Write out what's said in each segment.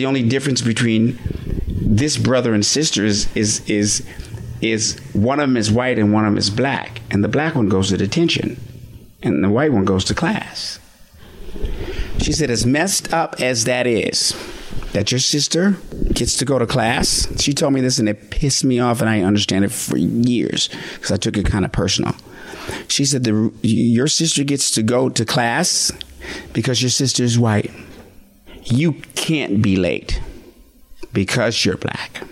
The only difference between this brother and sister is is is is one of them is white and one of them is black, and the black one goes to detention, and the white one goes to class. She said, as messed up as that is, that your sister gets to go to class. She told me this, and it pissed me off, and I understand it for years because I took it kind of personal. She said, the, your sister gets to go to class because your sister is white you can't be late because you're black.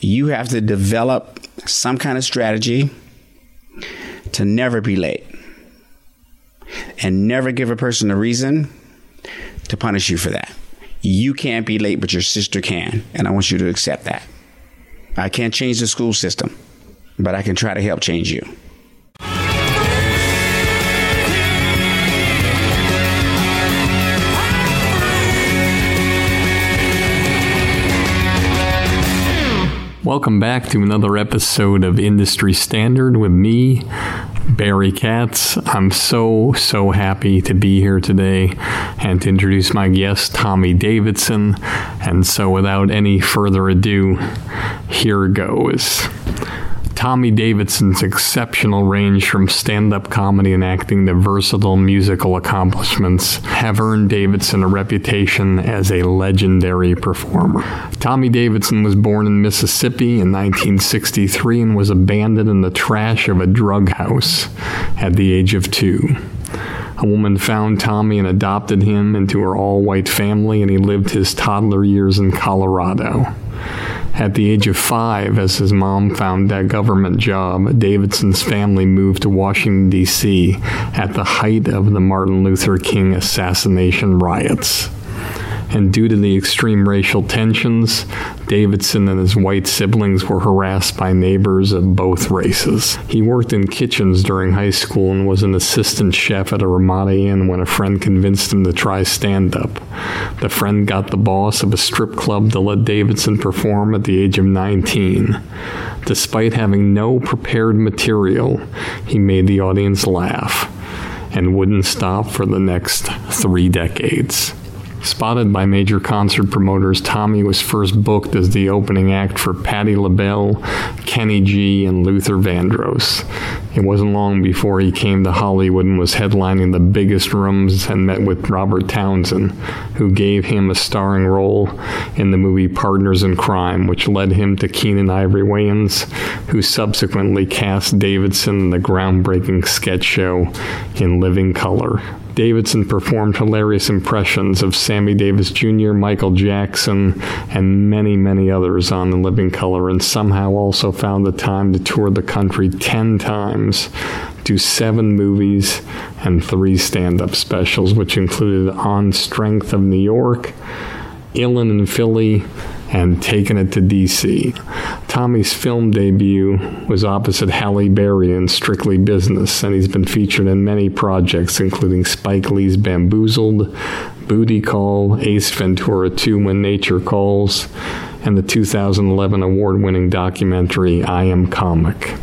You have to develop some kind of strategy to never be late and never give a person a reason to punish you for that. You can't be late, but your sister can. And I want you to accept that. I can't change the school system, but I can try to help change you. Welcome back to another episode of Industry Standard with me, Barry Katz. I'm so, so happy to be here today and to introduce my guest, Tommy Davidson. And so, without any further ado, here goes. Tommy Davidson's exceptional range from stand up comedy and acting to versatile musical accomplishments have earned Davidson a reputation as a legendary performer. Tommy Davidson was born in Mississippi in 1963 and was abandoned in the trash of a drug house at the age of two. A woman found Tommy and adopted him into her all white family, and he lived his toddler years in Colorado. At the age of five, as his mom found that government job, Davidson's family moved to Washington, D.C. at the height of the Martin Luther King assassination riots and due to the extreme racial tensions, Davidson and his white siblings were harassed by neighbors of both races. He worked in kitchens during high school and was an assistant chef at a Ramada Inn when a friend convinced him to try stand up. The friend got the boss of a strip club to let Davidson perform at the age of 19. Despite having no prepared material, he made the audience laugh and wouldn't stop for the next three decades. Spotted by major concert promoters, Tommy was first booked as the opening act for Patti LaBelle, Kenny G, and Luther Vandross. It wasn't long before he came to Hollywood and was headlining the biggest rooms and met with Robert Townsend, who gave him a starring role in the movie Partners in Crime, which led him to Keenen Ivory Wayans, who subsequently cast Davidson in the groundbreaking sketch show In Living Color. Davidson performed hilarious impressions of Sammy Davis Jr., Michael Jackson, and many, many others on The Living Color, and somehow also found the time to tour the country 10 times, do seven movies, and three stand up specials, which included On Strength of New York, Illin and Philly, and taken it to DC. Tommy's film debut was opposite Halle Berry in Strictly Business, and he's been featured in many projects, including Spike Lee's Bamboozled, Booty Call, Ace Ventura 2 When Nature Calls, and the 2011 award winning documentary I Am Comic.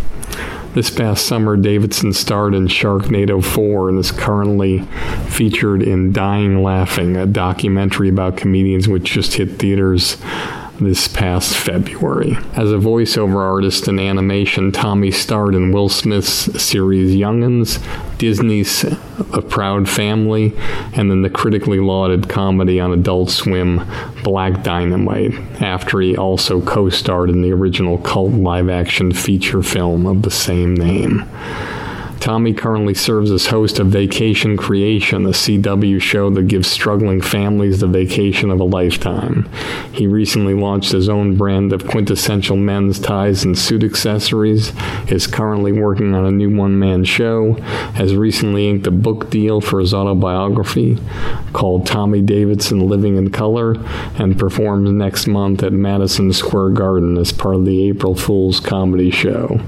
This past summer, Davidson starred in Sharknado 4 and is currently featured in Dying Laughing, a documentary about comedians which just hit theaters this past February. As a voiceover artist in animation, Tommy starred in Will Smith's series Young'uns, Disney's A Proud Family, and then the critically lauded comedy on Adult Swim Black Dynamite, after he also co starred in the original cult live action feature film of the same name. Tommy currently serves as host of Vacation Creation, a CW show that gives struggling families the vacation of a lifetime. He recently launched his own brand of quintessential men's ties and suit accessories, is currently working on a new one man show, has recently inked a book deal for his autobiography called Tommy Davidson Living in Color, and performs next month at Madison Square Garden as part of the April Fool's comedy show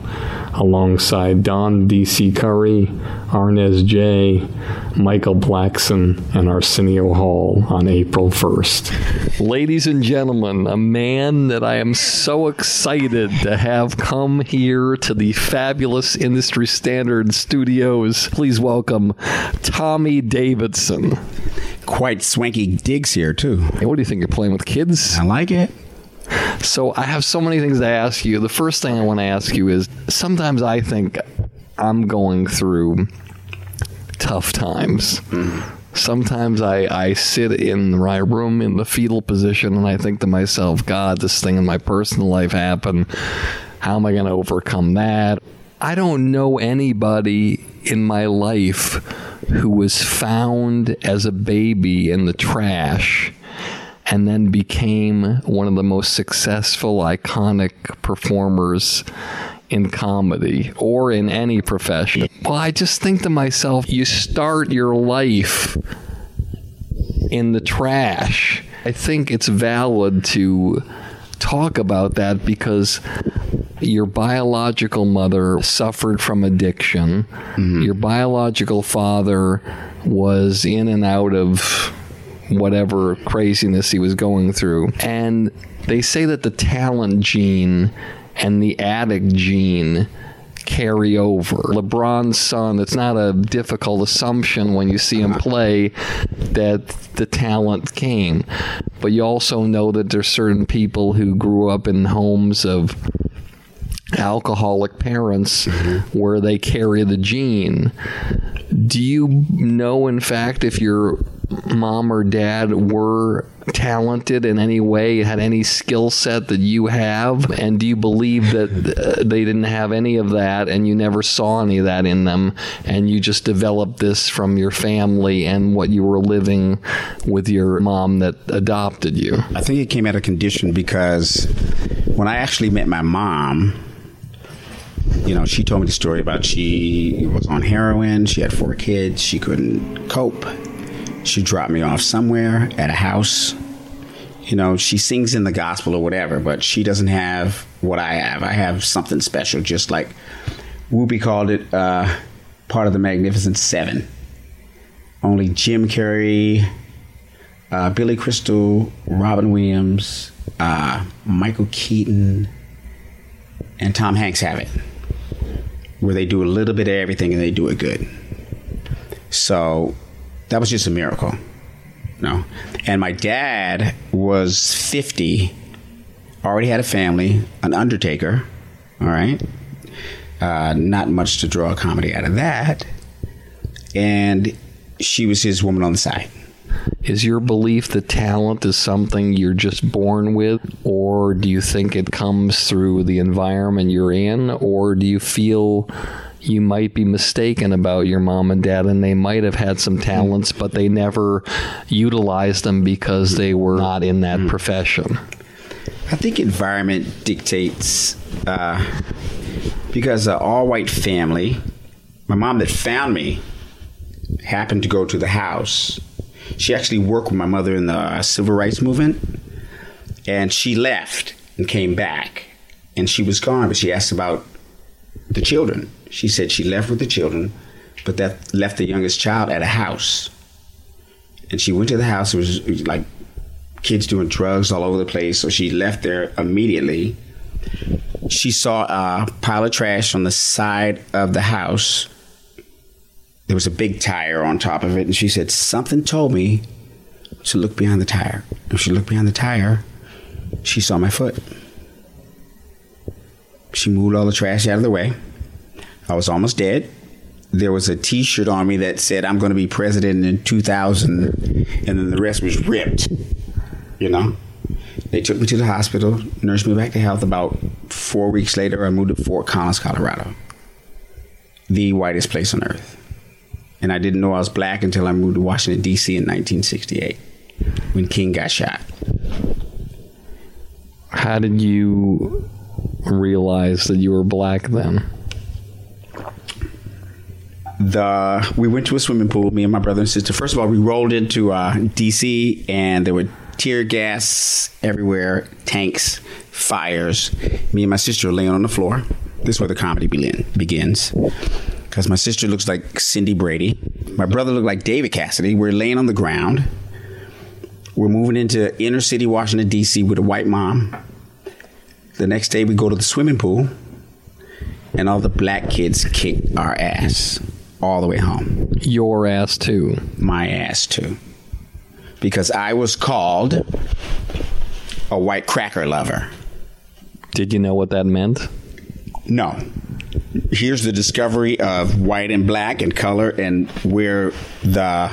alongside Don D.C. Curry, Arnez J., Michael Blackson, and Arsenio Hall on April 1st. Ladies and gentlemen, a man that I am so excited to have come here to the fabulous Industry Standard Studios. Please welcome Tommy Davidson. Quite swanky digs here, too. Hey, what do you think? You're playing with kids? I like it. So I have so many things to ask you. The first thing I want to ask you is sometimes I think I'm going through tough times. Mm-hmm. Sometimes I, I sit in my room in the fetal position and I think to myself, God, this thing in my personal life happened. How am I going to overcome that? I don't know anybody in my life who was found as a baby in the trash and then became one of the most successful, iconic performers in comedy or in any profession. Well, I just think to myself, you start your life in the trash. I think it's valid to talk about that because your biological mother suffered from addiction. Mm-hmm. Your biological father was in and out of whatever craziness he was going through. And they say that the talent gene and the addict gene carry over. LeBron's son, it's not a difficult assumption when you see him play that the talent came. But you also know that there's certain people who grew up in homes of alcoholic parents mm-hmm. where they carry the gene. Do you know, in fact, if your mom or dad were talented in any way, had any skill set that you have? And do you believe that uh, they didn't have any of that and you never saw any of that in them and you just developed this from your family and what you were living with your mom that adopted you? I think it came out of condition because when I actually met my mom, you know, she told me the story about she was on heroin, she had four kids, she couldn't cope. She dropped me off somewhere at a house. You know, she sings in the gospel or whatever, but she doesn't have what I have. I have something special, just like Whoopi called it uh, part of the Magnificent Seven. Only Jim Carrey, uh, Billy Crystal, Robin Williams, uh, Michael Keaton, and Tom Hanks have it where they do a little bit of everything and they do it good. So that was just a miracle. No. And my dad was 50, already had a family, an undertaker, all right? Uh, not much to draw a comedy out of that. And she was his woman on the side. Is your belief that talent is something you're just born with, or do you think it comes through the environment you're in, or do you feel you might be mistaken about your mom and dad, and they might have had some talents, but they never utilized them because they were not in that mm. profession? I think environment dictates uh, because an all white family, my mom that found me happened to go to the house she actually worked with my mother in the civil rights movement, and she left and came back, and she was gone. But she asked about the children. She said she left with the children, but that left the youngest child at a house. And she went to the house. It was, was like kids doing drugs all over the place. So she left there immediately. She saw a pile of trash on the side of the house. There was a big tire on top of it, and she said, Something told me to look behind the tire. And she looked behind the tire, she saw my foot. She moved all the trash out of the way. I was almost dead. There was a t shirt on me that said, I'm going to be president in 2000, and then the rest was ripped. You know? They took me to the hospital, nursed me back to health. About four weeks later, I moved to Fort Collins, Colorado, the whitest place on earth. And I didn't know I was black until I moved to Washington, D.C. in 1968 when King got shot. How did you realize that you were black then? The we went to a swimming pool, me and my brother and sister. First of all, we rolled into uh, DC, and there were tear gas everywhere, tanks, fires. Me and my sister are laying on the floor. This is where the comedy begin, begins. Because my sister looks like Cindy Brady. My brother looked like David Cassidy. We're laying on the ground. We're moving into inner city Washington, D.C. with a white mom. The next day, we go to the swimming pool, and all the black kids kick our ass all the way home. Your ass, too. My ass, too. Because I was called a white cracker lover. Did you know what that meant? No. Here's the discovery of white and black and color, and where the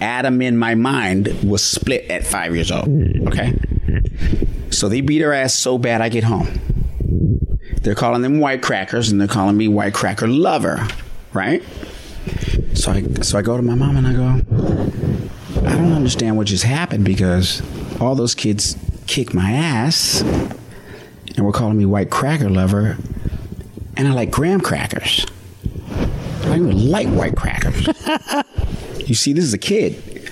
atom in my mind was split at five years old. Okay? So they beat her ass so bad I get home. They're calling them white crackers, and they're calling me white cracker lover, right? So I so I go to my mom and I go, I don't understand what just happened because all those kids kick my ass, and were calling me white cracker lover, and I like graham crackers. I don't even like white crackers. you see, this is a kid.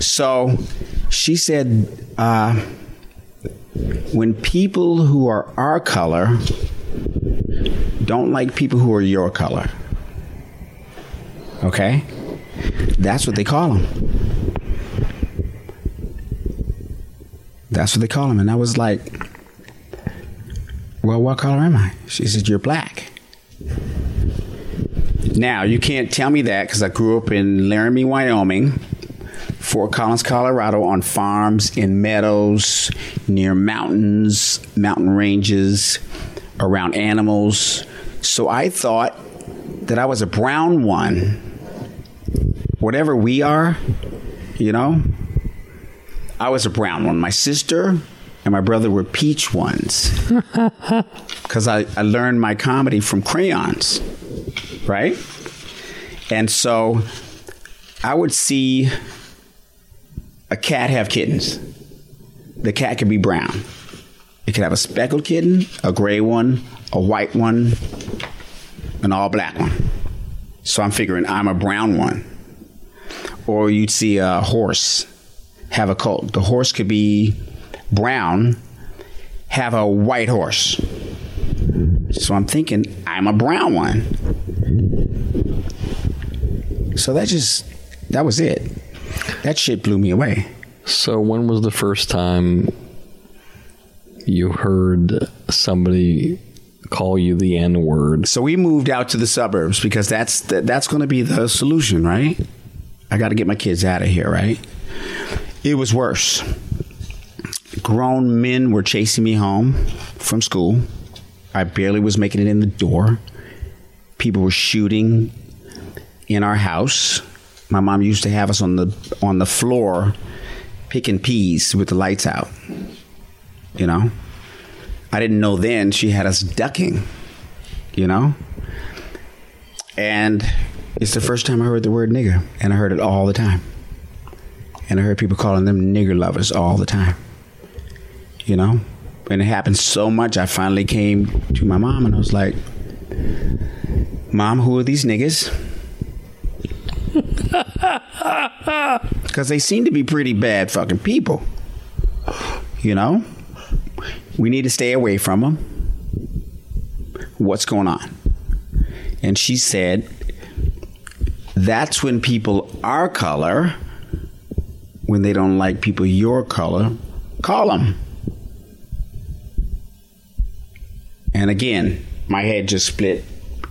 So she said, uh, when people who are our color don't like people who are your color, okay? That's what they call them. That's what they call them. And I was like, well, what color am I? She said, you're black. Now, you can't tell me that because I grew up in Laramie, Wyoming, Fort Collins, Colorado, on farms, in meadows, near mountains, mountain ranges, around animals. So I thought that I was a brown one. Whatever we are, you know, I was a brown one. My sister and my brother were peach ones because I, I learned my comedy from crayons, right? And so I would see a cat have kittens. The cat could be brown. It could have a speckled kitten, a gray one, a white one, an all black one. So I'm figuring I'm a brown one. Or you'd see a horse have a colt. The horse could be brown, have a white horse. So I'm thinking I'm a brown one. So that just that was it. That shit blew me away. So, when was the first time you heard somebody call you the N word? So we moved out to the suburbs because that's that's going to be the solution, right? I got to get my kids out of here, right? It was worse. Grown men were chasing me home from school. I barely was making it in the door. People were shooting in our house. My mom used to have us on the on the floor picking peas with the lights out. You know? I didn't know then she had us ducking, you know? And it's the first time I heard the word nigger, and I heard it all the time. And I heard people calling them nigger lovers all the time. You know? And it happened so much, I finally came to my mom and I was like, Mom, who are these niggas? Because they seem to be pretty bad fucking people. You know? We need to stay away from them. What's going on? And she said, That's when people our color, when they don't like people your color, call them. And again, my head just split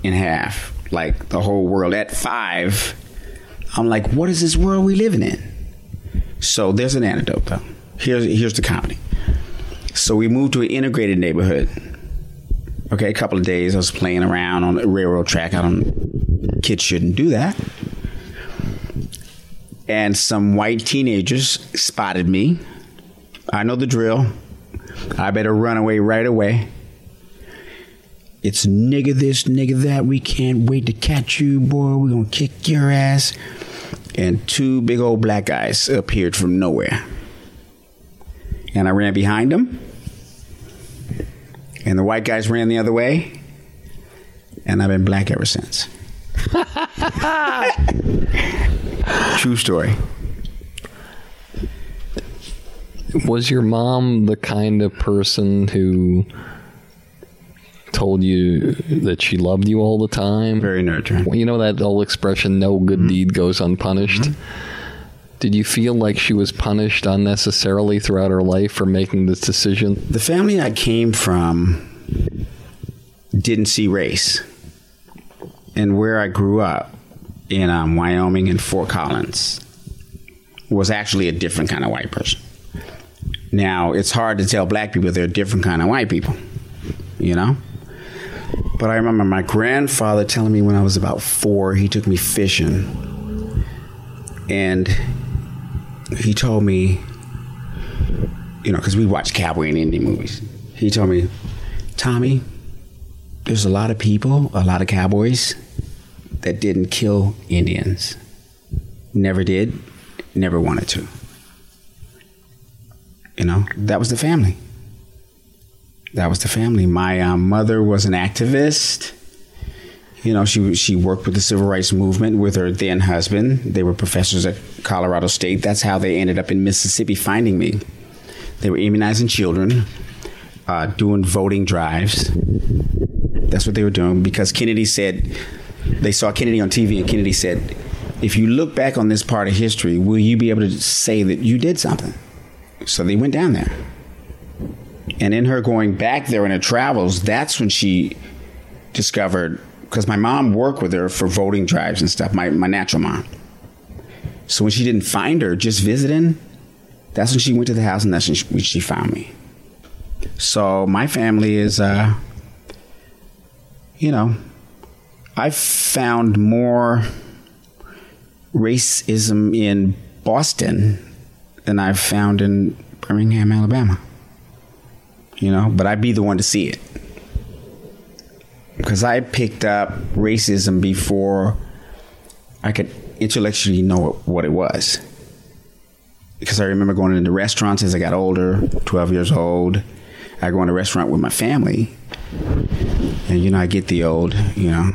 in half, like the whole world. At five, I'm like, what is this world we living in? So there's an antidote, though. Here's here's the comedy. So we moved to an integrated neighborhood. Okay, a couple of days I was playing around on the railroad track. I don't. Kids shouldn't do that. And some white teenagers spotted me. I know the drill. I better run away right away. It's nigga this, nigga that. We can't wait to catch you, boy. We're gonna kick your ass. And two big old black guys appeared from nowhere. And I ran behind them. And the white guys ran the other way. And I've been black ever since. True story. Was your mom the kind of person who told you that she loved you all the time? Very nurturing. Well, you know that old expression, no good mm-hmm. deed goes unpunished? Mm-hmm. Did you feel like she was punished unnecessarily throughout her life for making this decision? The family I came from didn't see race. And where I grew up in um, Wyoming and Fort Collins was actually a different kind of white person. Now, it's hard to tell black people they're a different kind of white people, you know? But I remember my grandfather telling me when I was about four, he took me fishing. And he told me, you know, because we watch cowboy and Indian movies. He told me, Tommy, there's a lot of people, a lot of cowboys that didn't kill Indians. Never did, never wanted to. You know, that was the family. That was the family. My um, mother was an activist. You know, she she worked with the civil rights movement with her then husband. They were professors at Colorado State. That's how they ended up in Mississippi finding me. They were immunizing children, uh, doing voting drives. That's what they were doing because Kennedy said they saw Kennedy on TV and Kennedy said, "If you look back on this part of history, will you be able to say that you did something?" So they went down there. And in her going back there in her travels, that's when she discovered because my mom worked with her for voting drives and stuff, my, my natural mom. So when she didn't find her, just visiting, that's when she went to the house and that's when she, when she found me. So my family is, uh, you know, I've found more racism in Boston than I've found in Birmingham, Alabama you know, but I'd be the one to see it. Because I picked up racism before I could intellectually know what it was. Because I remember going into restaurants as I got older, 12 years old. I go in a restaurant with my family, and you know, I get the old, you know,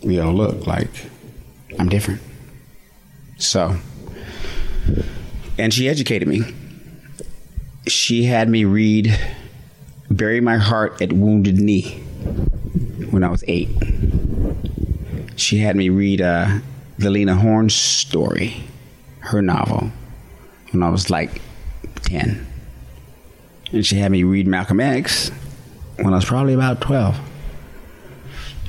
you know, look like I'm different. So, and she educated me she had me read Bury My Heart at Wounded Knee when I was eight. She had me read uh, the Lena Horne story, her novel, when I was like 10. And she had me read Malcolm X when I was probably about 12.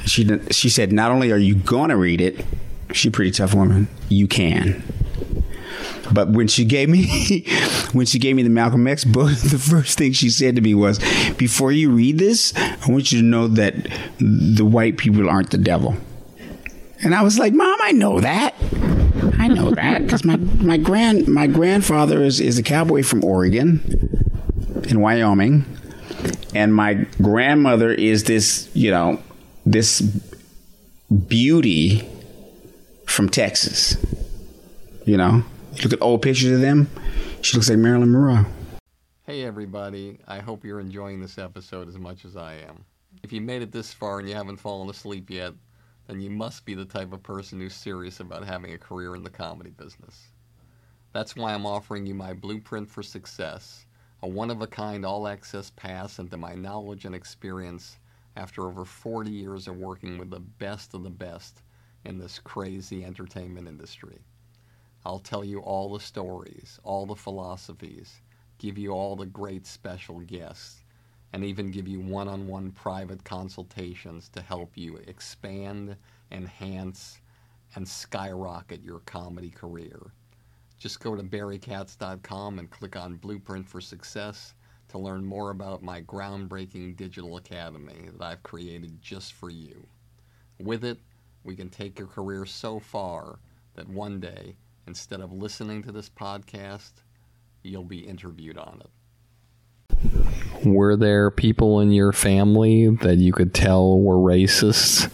She, she said, Not only are you to read it, she's a pretty tough woman, you can. But when she gave me when she gave me the Malcolm X book, the first thing she said to me was, "Before you read this, I want you to know that the white people aren't the devil." And I was like, "Mom, I know that. I know that because my my grand my grandfather is is a cowboy from Oregon, in Wyoming, and my grandmother is this you know this beauty from Texas." You know, you look at old pictures of them, she looks like Marilyn Monroe. Hey, everybody. I hope you're enjoying this episode as much as I am. If you made it this far and you haven't fallen asleep yet, then you must be the type of person who's serious about having a career in the comedy business. That's why I'm offering you my blueprint for success, a one of a kind all access pass into my knowledge and experience after over 40 years of working with the best of the best in this crazy entertainment industry. I'll tell you all the stories, all the philosophies, give you all the great special guests, and even give you one on one private consultations to help you expand, enhance, and skyrocket your comedy career. Just go to barrykatz.com and click on Blueprint for Success to learn more about my groundbreaking digital academy that I've created just for you. With it, we can take your career so far that one day, instead of listening to this podcast, you'll be interviewed on it. Were there people in your family that you could tell were racist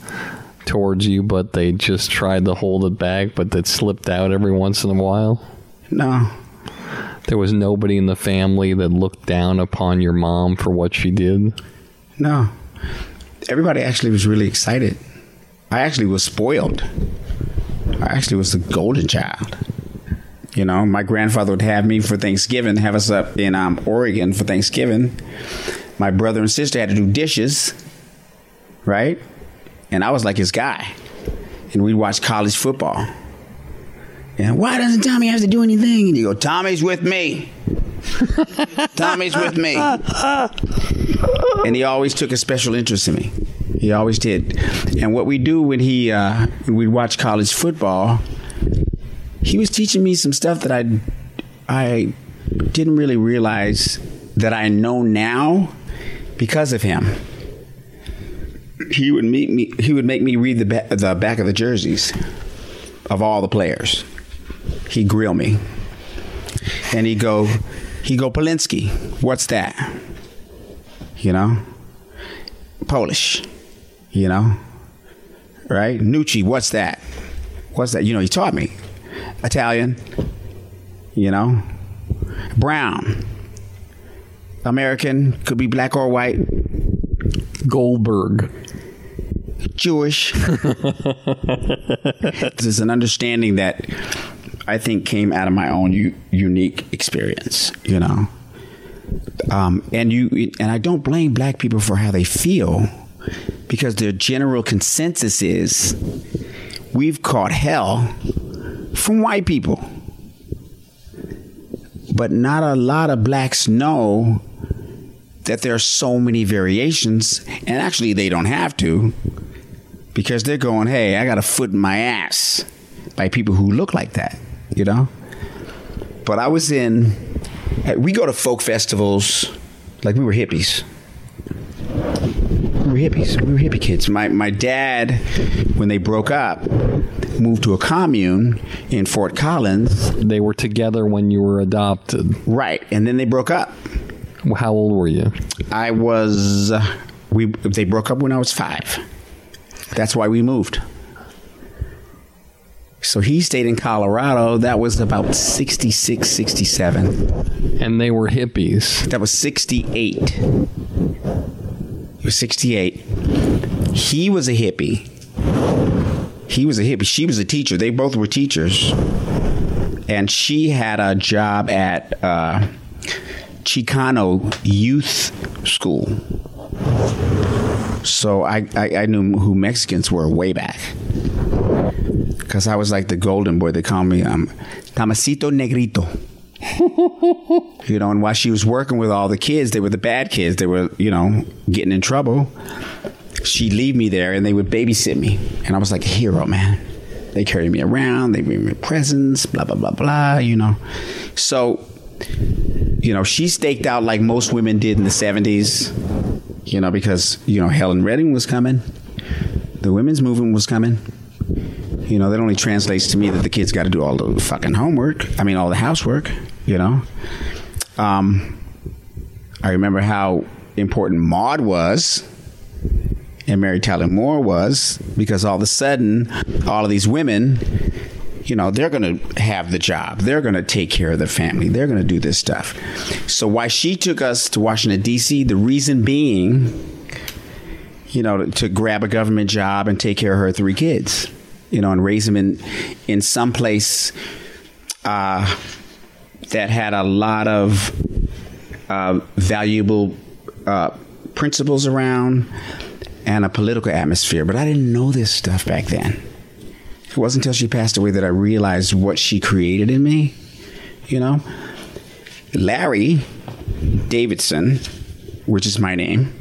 towards you, but they just tried to hold it back, but that slipped out every once in a while? No. There was nobody in the family that looked down upon your mom for what she did? No. Everybody actually was really excited. I actually was spoiled. I actually was the golden child. You know, my grandfather would have me for Thanksgiving, have us up in um, Oregon for Thanksgiving. My brother and sister had to do dishes, right? And I was like his guy. And we'd watch college football. And why doesn't Tommy have to do anything? And you go, Tommy's with me. Tommy's with me. and he always took a special interest in me. He always did. And what we do when he uh, when we watch college football, he was teaching me some stuff that I I didn't really realize that I know now because of him. He would meet me. He would make me read the ba- the back of the jerseys of all the players. He'd grill me, and he'd go, he go Polinsky. What's that? You know, Polish you know? Right? Nucci, what's that? What's that? You know, he taught me. Italian, you know? Brown. American, could be black or white. Goldberg. Jewish. this is an understanding that I think came out of my own u- unique experience, you know. Um, and you and I don't blame black people for how they feel because the general consensus is we've caught hell from white people. But not a lot of blacks know that there are so many variations, and actually, they don't have to because they're going, hey, I got a foot in my ass by people who look like that, you know? But I was in, we go to folk festivals like we were hippies we were hippies. We were hippie kids. My my dad, when they broke up, moved to a commune in Fort Collins. They were together when you were adopted. Right, and then they broke up. How old were you? I was. Uh, we they broke up when I was five. That's why we moved. So he stayed in Colorado. That was about 66, 67. And they were hippies. That was 68 He was 68. He was a hippie. He was a hippie. She was a teacher. They both were teachers. And she had a job at uh, Chicano Youth School. So I, I, I knew who Mexicans were way back. Because I was like the golden boy. They call me um, Tomasito Negrito. you know, and while she was working with all the kids, they were the bad kids. They were, you know, getting in trouble. She'd leave me there and they would babysit me. And I was like a hero, man. They carried me around, they gave me presents, blah, blah, blah, blah, you know. So, you know, she staked out like most women did in the 70s, you know, because, you know, Helen Reddy was coming, the women's movement was coming you know, that only translates to me that the kids got to do all the fucking homework. I mean, all the housework. You know, um, I remember how important Maude was and Mary Tyler Moore was because all of a sudden, all of these women, you know, they're going to have the job. They're going to take care of the family. They're going to do this stuff. So, why she took us to Washington, D.C., the reason being, you know, to grab a government job and take care of her three kids you know, and raise them in in some place uh, that had a lot of uh, valuable uh, principles around and a political atmosphere. But I didn't know this stuff back then. It wasn't until she passed away that I realized what she created in me. You know, Larry Davidson, which is my name.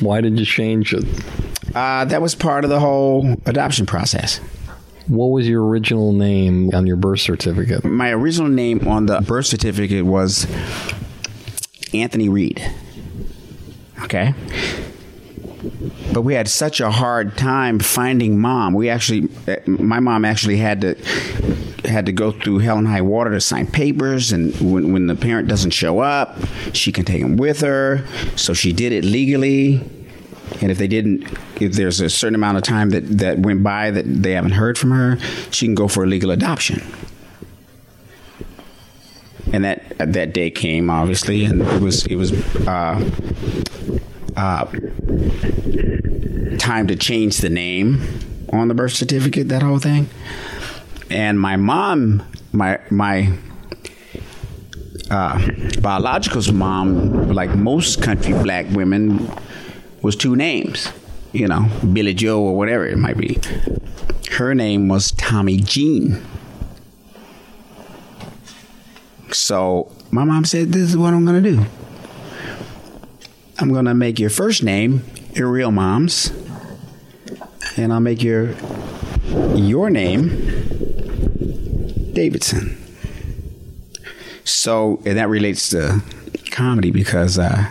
Why did you change it? Uh, that was part of the whole adoption process. What was your original name on your birth certificate? My original name on the birth certificate was Anthony Reed. Okay. But we had such a hard time finding mom. We actually, my mom actually had to had to go through hell and high water to sign papers. And when, when the parent doesn't show up, she can take him with her. So she did it legally. And if they didn't, if there's a certain amount of time that, that went by that they haven't heard from her, she can go for a legal adoption. And that that day came, obviously, and it was it was uh, uh, time to change the name on the birth certificate. That whole thing, and my mom, my my uh, biological mom, like most country black women, was two names. You know, Billy Joe or whatever it might be. Her name was Tommy Jean. So my mom said, "This is what I'm going to do. I'm going to make your first name your real mom's, and I'll make your your name Davidson." So, and that relates to comedy because uh,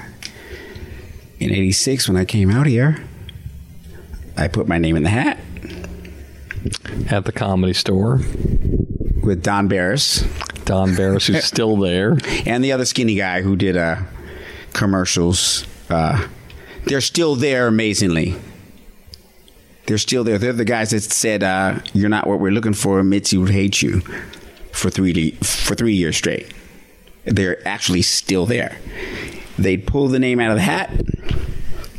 in '86, when I came out here, I put my name in the hat At the comedy store. with Don Barris Don Barris, who's still there. and the other skinny guy who did uh, commercials. Uh, they're still there, amazingly. They're still there. They're the guys that said, uh, "You're not what we're looking for." Mitzi would hate you for three for three years straight. They're actually still there. They'd pull the name out of the hat,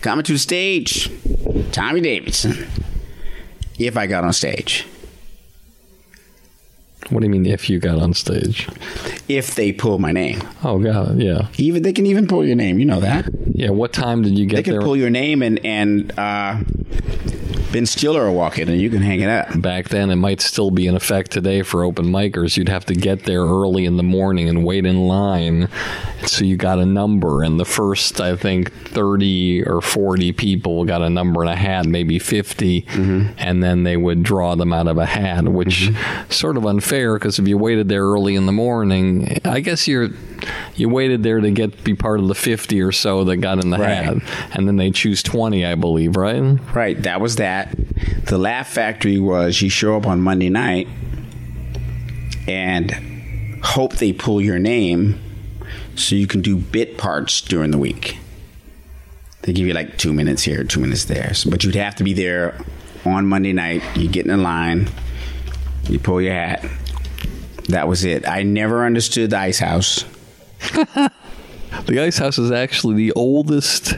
coming to the stage, Tommy Davidson. If I got on stage, What do you mean if you got on stage? if they pull my name, Oh, God, yeah. even they can even pull your name. You know that. Yeah, what time did you get there? They could there? pull your name and and uh, Ben Stiller will walk in and you can hang it up. Back then, it might still be in effect today for open micers. You'd have to get there early in the morning and wait in line. So you got a number, and the first, I think, 30 or 40 people got a number and a hat, maybe 50, mm-hmm. and then they would draw them out of a hat, which mm-hmm. sort of unfair because if you waited there early in the morning, I guess you're you waited there to get be part of the 50 or so that got in the Right. hat, and then they choose 20, I believe, right? Right, that was that. The Laugh Factory was you show up on Monday night and hope they pull your name so you can do bit parts during the week. They give you like two minutes here, two minutes there. So, but you'd have to be there on Monday night. You get in a line, you pull your hat. That was it. I never understood the Ice House. The Ice House is actually the oldest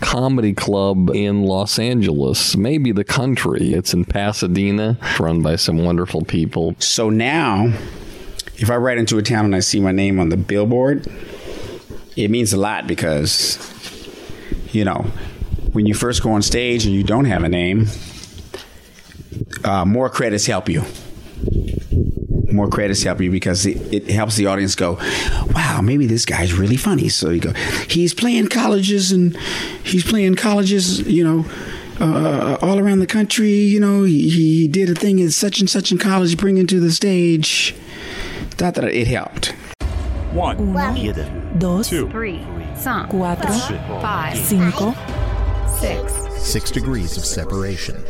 comedy club in Los Angeles, maybe the country. It's in Pasadena, run by some wonderful people. So now, if I ride into a town and I see my name on the billboard, it means a lot because, you know, when you first go on stage and you don't have a name, uh, more credits help you. More credits help you because it, it helps the audience go, wow, maybe this guy's really funny. So you go, he's playing colleges and he's playing colleges, you know, uh, all around the country. You know, he, he did a thing at such and such in college, bringing to the stage. Thought that it helped. One, dos, two, three, cinq, cuatro, five, cinco, six, six degrees of separation.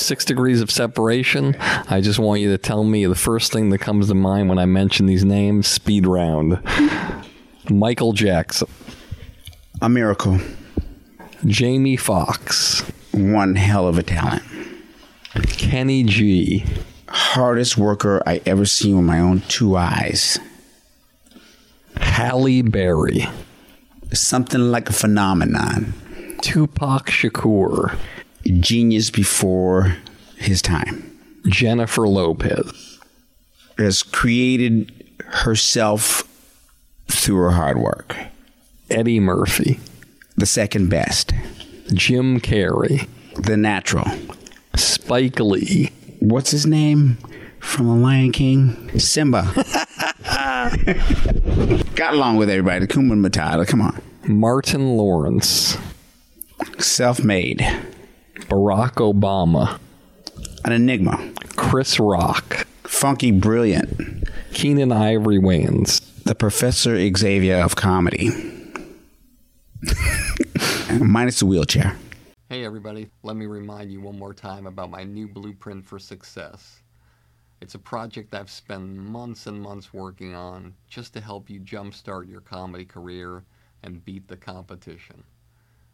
Six degrees of separation. I just want you to tell me the first thing that comes to mind when I mention these names speed round. Michael Jackson, A miracle. Jamie Foxx, One hell of a talent. Kenny G, Hardest worker I ever seen with my own two eyes. Halle Berry, Something like a phenomenon. Tupac Shakur, Genius before his time. Jennifer Lopez, Has created herself through her hard work. Eddie Murphy, The second best. Jim Carrey, The natural. Spike Lee. What's his name from The Lion King? Simba. Got along with everybody. Kuma Matata. Come on. Martin Lawrence. Self-made. Barack Obama. An enigma. Chris Rock. Funky brilliant. Keenen Ivory Wayans. The Professor Xavier of comedy. Minus the wheelchair. Hey, everybody, let me remind you one more time about my new blueprint for success. It's a project I've spent months and months working on just to help you jumpstart your comedy career and beat the competition.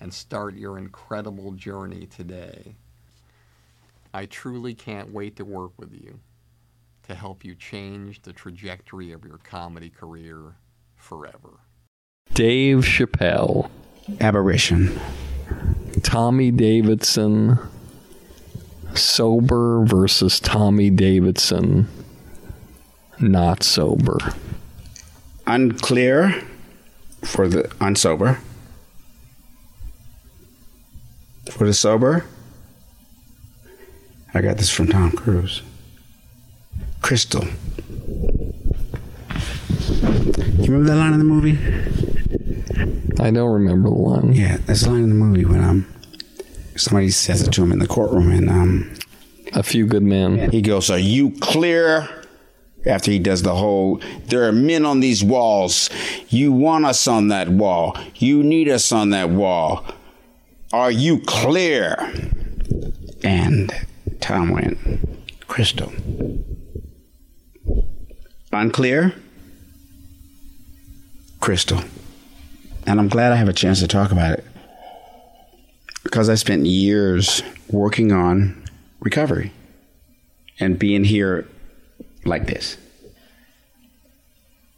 and start your incredible journey today. I truly can't wait to work with you to help you change the trajectory of your comedy career forever. Dave Chappelle, Aberration. Tommy Davidson, sober versus Tommy Davidson, not sober. Unclear for the unsober. For the sober, I got this from Tom Cruise. Crystal. You remember that line in the movie? I don't remember the line. Yeah, there's a line in the movie when um somebody says it to him in the courtroom and um A few good men. he goes, Are you clear? After he does the whole, there are men on these walls. You want us on that wall. You need us on that wall. Are you clear? And Tom went, Crystal. Unclear? Crystal. And I'm glad I have a chance to talk about it because I spent years working on recovery and being here like this.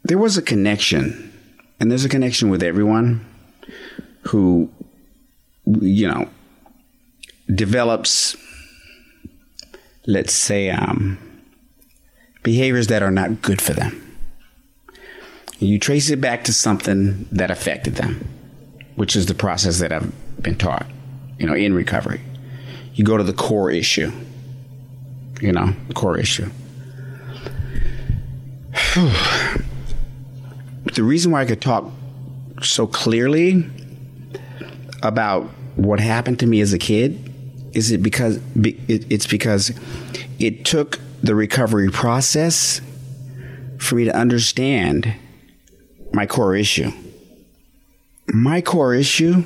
There was a connection, and there's a connection with everyone who, you know, develops, let's say, um, behaviors that are not good for them. You trace it back to something that affected them, which is the process that I've been taught, you know, in recovery. You go to the core issue, you know, core issue. the reason why I could talk so clearly about what happened to me as a kid is it because it's because it took the recovery process for me to understand my core issue. My core issue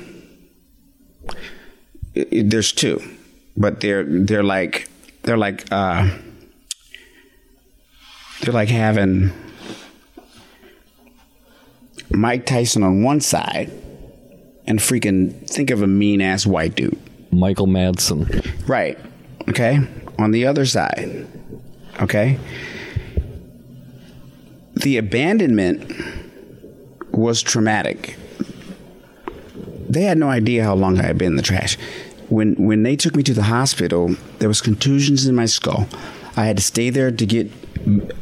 there's two, but they're they're like they're like uh, they're like having Mike Tyson on one side and freaking think of a mean ass white dude. Michael Madsen. Right. Okay. On the other side. Okay. The abandonment was traumatic. They had no idea how long I had been in the trash. When when they took me to the hospital, there was contusions in my skull. I had to stay there to get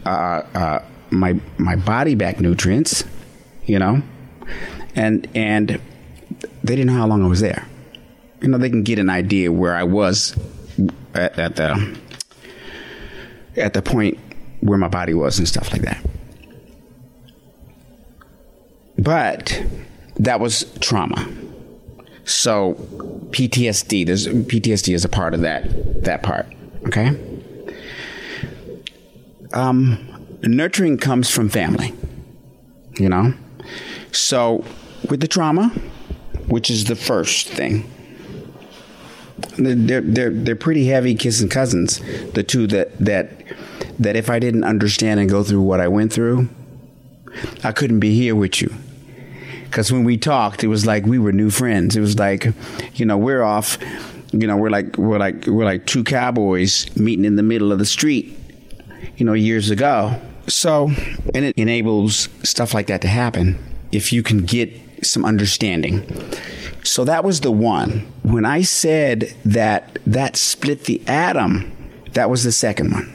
uh, uh, my my body back nutrients, you know, and and they didn't know how long I was there. You know, they can get an idea where I was at, at the at the point where my body was and stuff like that. But that was trauma. So PTSD, there's PTSD is a part of that that part. Okay. Um, nurturing comes from family. You know? So, with the trauma, which is the first thing, they're they're they're pretty heavy kissing cousins. The two that that that if I didn't understand and go through what I went through, I couldn't be here with you. Because when we talked, it was like we were new friends. It was like, you know, we're off. You know, we're like we're like we're like two cowboys meeting in the middle of the street. You know, years ago. So, and it enables stuff like that to happen if you can get some understanding. So that was the one. When I said that that split the atom, that was the second one.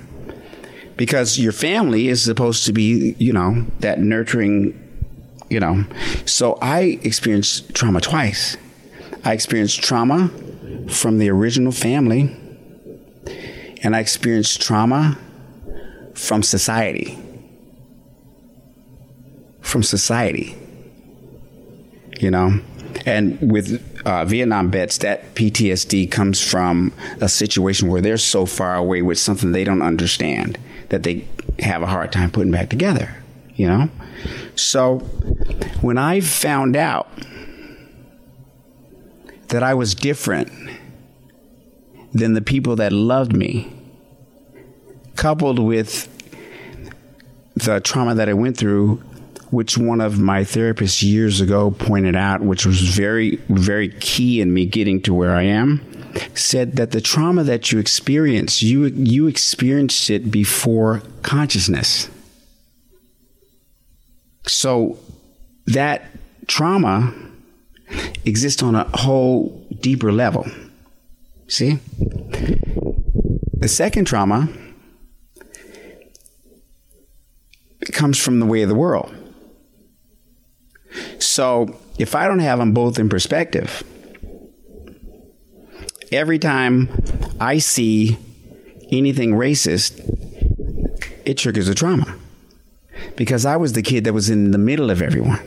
Because your family is supposed to be, you know, that nurturing, you know. So I experienced trauma twice. I experienced trauma from the original family, and I experienced trauma from society. From society. You know? And with uh, Vietnam vets, that PTSD comes from a situation where they're so far away with something they don't understand that they have a hard time putting back together, you know? So when I found out that I was different than the people that loved me, coupled with the trauma that I went through, which one of my therapists years ago pointed out, which was very, very key in me getting to where I am, said that the trauma that you experience, you you experienced it before consciousness. So that trauma exists on a whole deeper level. See? The second trauma comes from the way of the world. So if I don't have them both in perspective, every time I see anything racist, it triggers a trauma. Because I was the kid that was in the middle of everyone.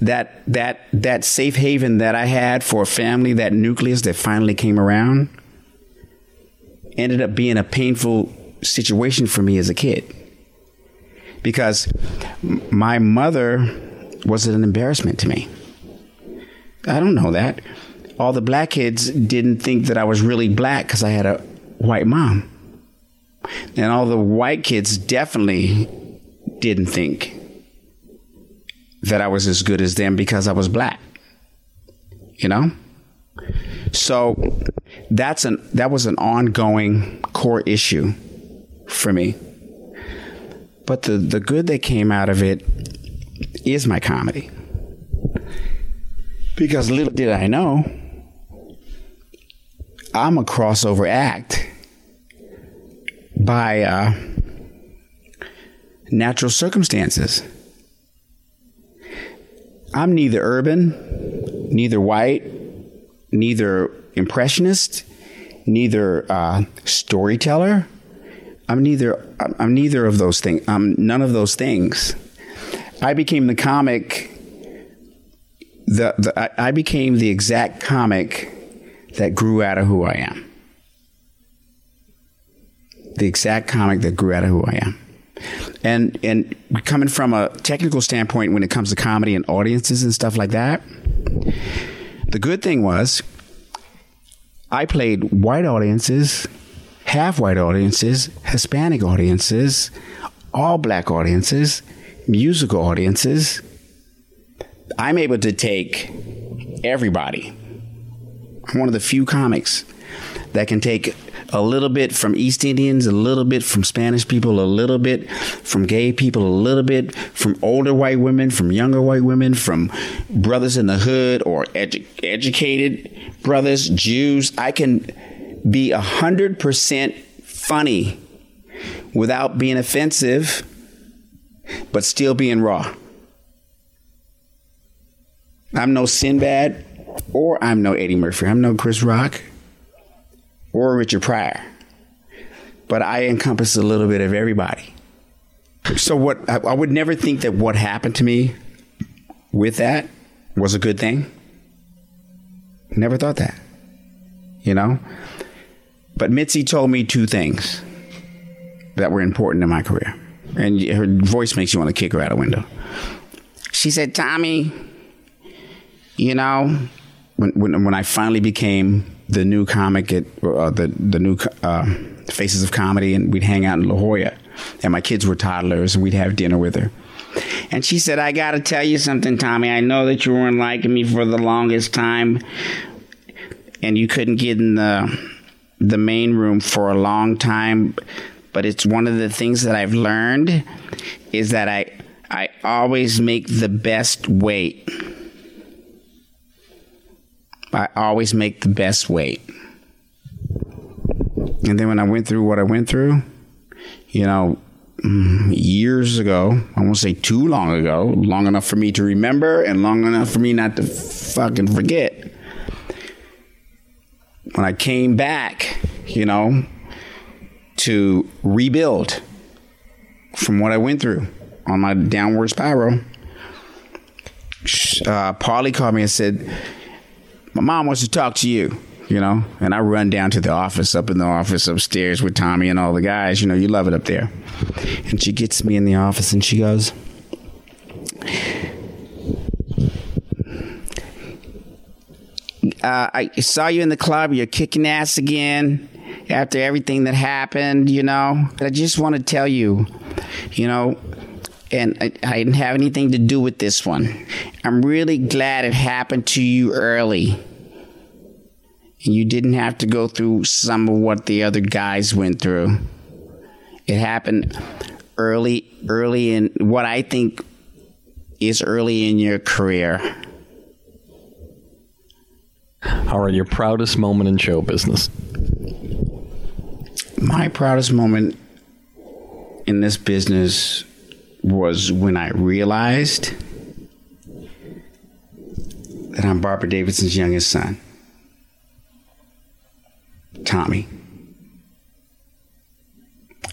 That that that safe haven that I had for a family, that nucleus that finally came around, ended up being a painful situation for me as a kid. Because my mother was it an embarrassment to me. I don't know that. All the black kids didn't think that I was really black because I had a white mom. And all the white kids definitely didn't think that I was as good as them because I was black. You know? So that's an that was an ongoing core issue for me. But the, the good that came out of it is my comedy. Because little did I know, I'm a crossover act by uh, natural circumstances. I'm neither urban, neither white, neither impressionist, neither uh, storyteller. I'm neither. I'm neither of those things. I'm none of those things. I became the comic. The, the I, I became the exact comic that grew out of who I am. The exact comic that grew out of who I am. And and coming from a technical standpoint when it comes to comedy and audiences and stuff like that, the good thing was I played white audiences, half white audiences, Hispanic audiences, all black audiences, musical audiences. I'm able to take everybody. I'm one of the few comics that can take a little bit from East Indians, a little bit from Spanish people, a little bit from gay people, a little bit from older white women, from younger white women, from brothers in the hood or edu- educated brothers, Jews. I can be a hundred percent funny without being offensive, but still being raw. I'm no Sinbad, or I'm no Eddie Murphy. I'm no Chris Rock or Richard Pryor. But I encompass a little bit of everybody. So what I, would never think that what happened to me with that was a good thing. Never thought that. You know? But Mitzi told me two things that were important in my career. And her voice makes you want to kick her out a window. She said, "Tommy, you know, when when, when I finally became the new comic at uh, the the new uh, Faces of Comedy, and we'd hang out in La Jolla, and my kids were toddlers, and we'd have dinner with her." And she said, I got to tell you something, Tommy. I know that you weren't liking me for the longest time, and you couldn't get in the the main room for a long time. But it's one of the things that I've learned is that I I always make the best weight. I always make the best weight. And then when I went through what I went through, you know, mm, years ago, I won't say too long ago, long enough for me to remember and long enough for me not to fucking forget. When I came back, you know, to rebuild from what I went through on my downward spiral, uh, called me and said, My mom wants to talk to you you know. And I run down to the office, up in the office upstairs with Tommy and all the guys. You know, you love it up there. And she gets me in the office and she goes, uh, I saw you in the club. You're kicking ass again after everything that happened, you know. But I just want to tell you, you know, and I, I didn't have anything to do with this one. I'm really glad it happened to you early and you didn't have to go through some of what the other guys went through. It happened early, early in what I think is early in your career. All right, your proudest moment in show business. My proudest moment in this business was when I realized that I'm Barbara Davidson's youngest son. Tommy.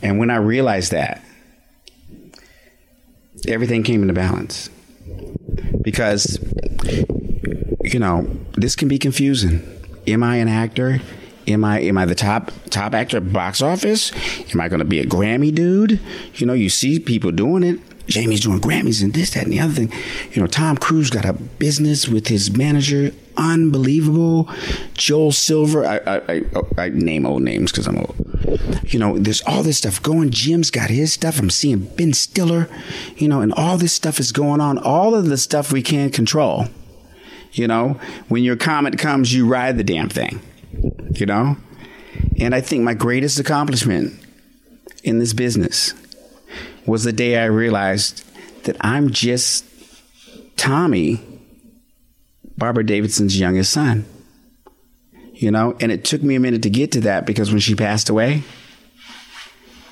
And when I realized that, everything came into balance. Because, you know, this can be confusing. Am I an actor? Am I am I the top top actor box office? Am I going to be a Grammy dude? You know, you see people doing it. Jamie's doing Grammys and this, that, and the other thing. You know, Tom Cruise got a business with his manager. Unbelievable. Joel Silver. I I, I, oh, I name old names because I'm old. You know, there's all this stuff going. Jim's got his stuff. I'm seeing Ben Stiller. You know, and all this stuff is going on. All of the stuff we can't control. You know, when your comet comes, you ride the damn thing. You know, and I think my greatest accomplishment in this business was the day I realized that I'm just Tommy, Barbara Davidson's youngest son. You know, and it took me a minute to get to that because when she passed away,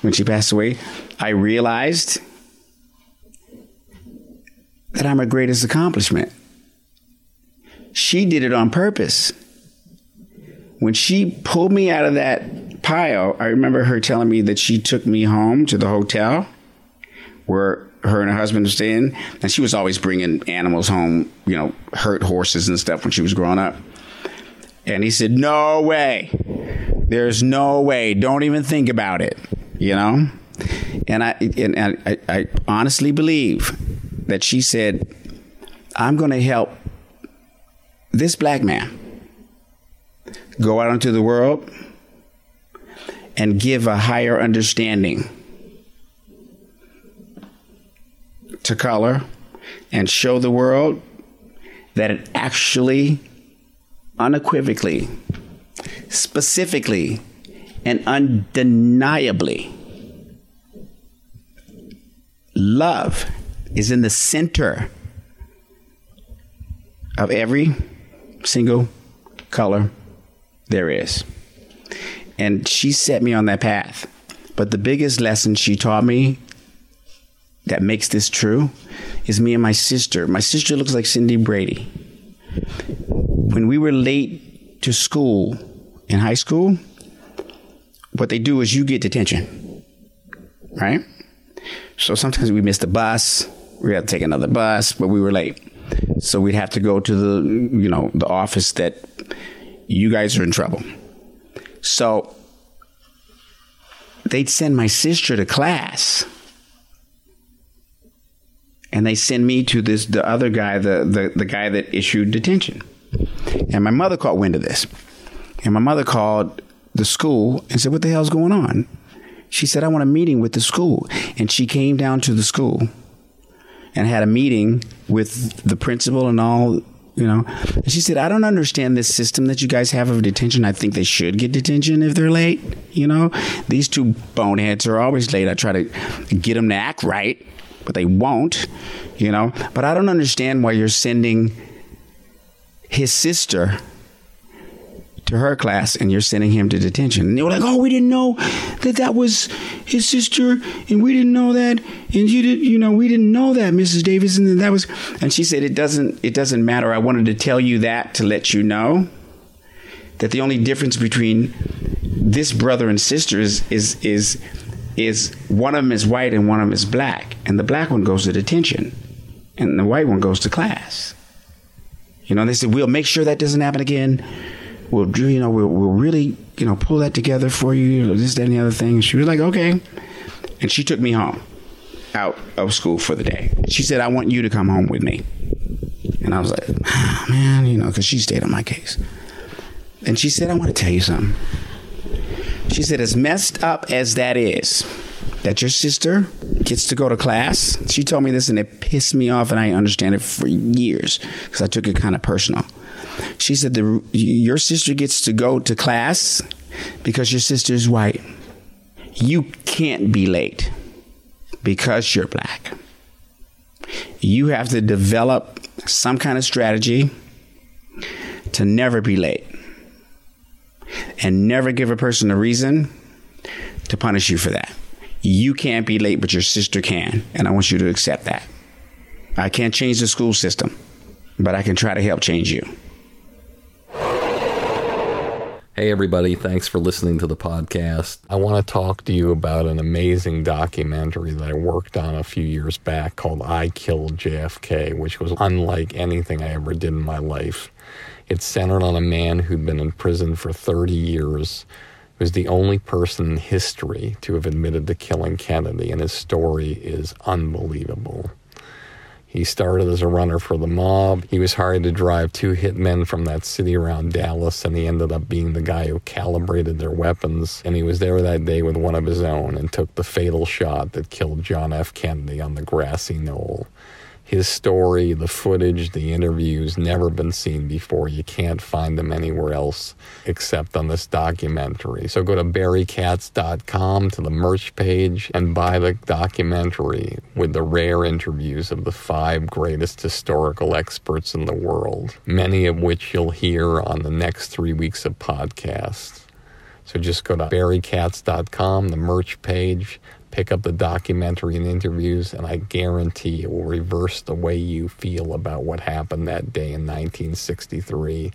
when she passed away, I realized that I'm her greatest accomplishment. She did it on purpose. When she pulled me out of that pile, I remember her telling me that she took me home to the hotel where her and her husband were staying, and she was always bringing animals home, you know, hurt horses and stuff when she was growing up. And he said, "No way, there's no way. Don't even think about it." You know, and I and, and I, I honestly believe that she said, "I'm going to help this black man go out into the world." And give a higher understanding to color and show the world that it actually, unequivocally, specifically, and undeniably, love is in the center of every single color there is. And she set me on that path. But the biggest lesson she taught me that makes this true is me and my sister. My sister looks like Cindy Brady. When we were late to school in high school, what they do is you get detention, right? So sometimes we missed the bus, we had to take another bus, but we were late. So we'd have to go to the, you know, the office that you guys are in trouble. So they'd send my sister to class and they send me to this the other guy, the the, the guy that issued detention. And my mother caught wind of this, and my mother called the school and said, "What the hell's going on?" She said, "I want a meeting with the school," and she came down to the school and had a meeting with the principal and all you know? And she said i don't understand this system that you guys have of detention. I think they should get detention if they're late you know? These two boneheads are always late. I try to get them to act right but they won't you know? But i don't understand why you're sending his sister to her class and you're sending him to detention. And they were like, oh, we didn't know that that was his sister and we didn't know that. And you did, you know, we didn't know that, Mrs. Davis. And that was, and she said, it doesn't, it doesn't matter. I wanted to tell you that to let you know that the only difference between this brother and sister is, is, is, is one of them is white and one of them is black. And the black one goes to detention and the white one goes to class. You know, they said, we'll make sure that doesn't happen again we'll do, you know, we'll, we'll really, you know, pull that together for you, this, that, and the other thing. And she was like, okay. And she took me home out of school for the day. She said, I want you to come home with me. And I was like, oh, man, you know, because she stayed on my case. And she said, I want to tell you something. She said, as messed up as that is, that your sister gets to go to class. She told me this and it pissed me off, and I understand it for years because I took it kind of personal. She said, the, Your sister gets to go to class because your sister is white. You can't be late because you're black. You have to develop some kind of strategy to never be late and never give a person a reason to punish you for that. You can't be late, but your sister can. And I want you to accept that. I can't change the school system, but I can try to help change you. Hey, everybody, thanks for listening to the podcast. I want to talk to you about an amazing documentary that I worked on a few years back called I Killed JFK, which was unlike anything I ever did in my life. It's centered on a man who'd been in prison for 30 years, who was the only person in history to have admitted to killing Kennedy, and his story is unbelievable. He started as a runner for the mob. He was hired to drive two hitmen from that city around Dallas, and he ended up being the guy who calibrated their weapons. And he was there that day with one of his own and took the fatal shot that killed John F. Kennedy on the grassy knoll his story, the footage, the interviews, never been seen before. You can't find them anywhere else except on this documentary. So go to barrykatz.com to the merch page and buy the documentary with the rare interviews of the five greatest historical experts in the world, many of which you'll hear on the next three weeks of podcasts. So just go to barrykatz.com, the merch page, pick up the documentary and interviews, and I guarantee it will reverse the way you feel about what happened that day in 1963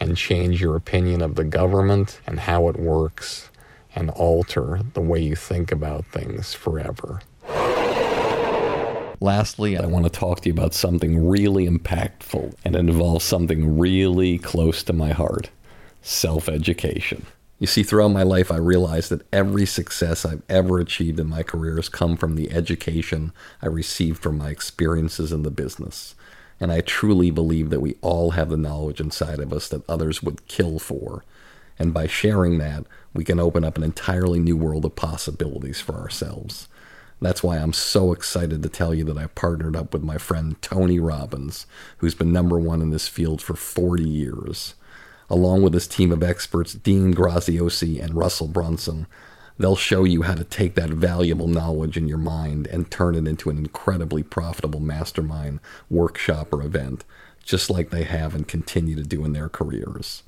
and change your opinion of the government and how it works and alter the way you think about things forever. Lastly, I want to talk to you about something really impactful and it involves something really close to my heart self education. You see, throughout my life, I realized that every success I've ever achieved in my career has come from the education I received from my experiences in the business. And I truly believe that we all have the knowledge inside of us that others would kill for. And by sharing that, we can open up an entirely new world of possibilities for ourselves. That's why I'm so excited to tell you that I partnered up with my friend Tony Robbins, who's been number one in this field for 40 years along with his team of experts, Dean Graziosi and Russell Brunson. They'll show you how to take that valuable knowledge in your mind and turn it into an incredibly profitable mastermind workshop or event, just like they have and continue to do in their careers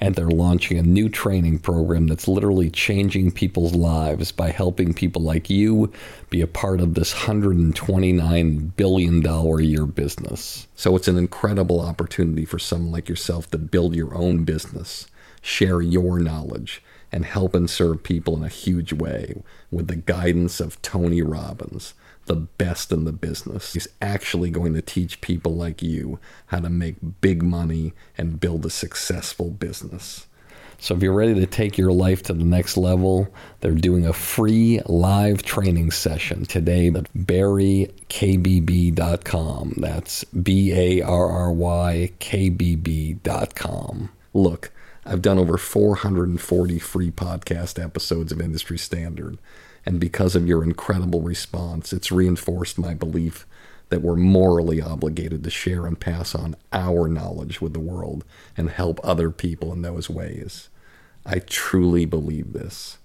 and they're launching a new training program that's literally changing people's lives by helping people like you be a part of this $129 billion a year business. So it's an incredible opportunity for someone like yourself to build your own business, share your knowledge, and help and serve people in a huge way with the guidance of Tony Robbins the best in the business. He's actually going to teach people like you how to make big money and build a successful business. So if you're ready to take your life to the next level, they're doing a free live training session today at barrykbb.com. That's B A R R Y K B B.com. Look, I've done over 440 free podcast episodes of Industry Standard, and because of your incredible response, it's reinforced my belief that we're morally obligated to share and pass on our knowledge with the world and help other people in those ways. I truly believe this.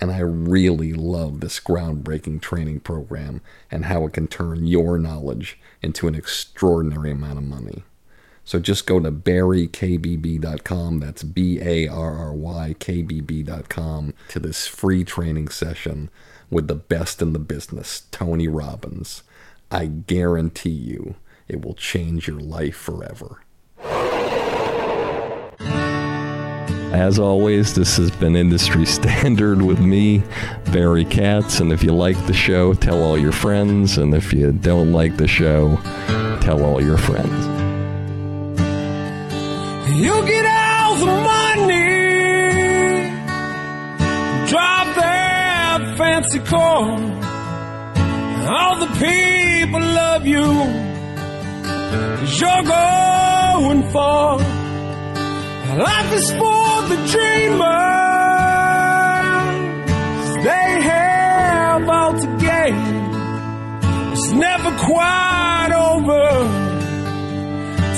And I really love this groundbreaking training program and how it can turn your knowledge into an extraordinary amount of money. So just go to barrykbb.com, that's B A R R Y K B B.com, to this free training session with the best in the business, Tony Robbins. I guarantee you it will change your life forever. As always, this has been Industry Standard with me, Barry Katz. And if you like the show, tell all your friends. And if you don't like the show, tell all your friends. You get all the money, drive that fancy car. All the people love you, cause you're going far. Life is for the dreamers, they have all to gain. It's never quite over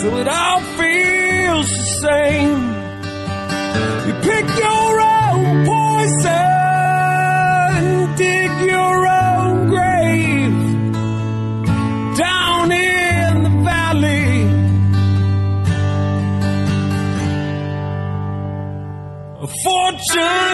till it all feels the same. You pick your own poison, dig your own grave down in the valley. A fortune.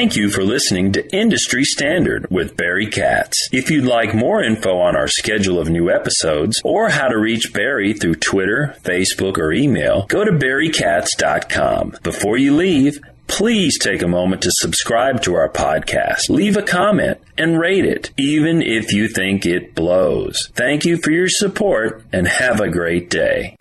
Thank you for listening to Industry Standard with Barry Katz. If you'd like more info on our schedule of new episodes or how to reach Barry through Twitter, Facebook, or email, go to barrykatz.com. Before you leave, please take a moment to subscribe to our podcast, leave a comment, and rate it, even if you think it blows. Thank you for your support and have a great day.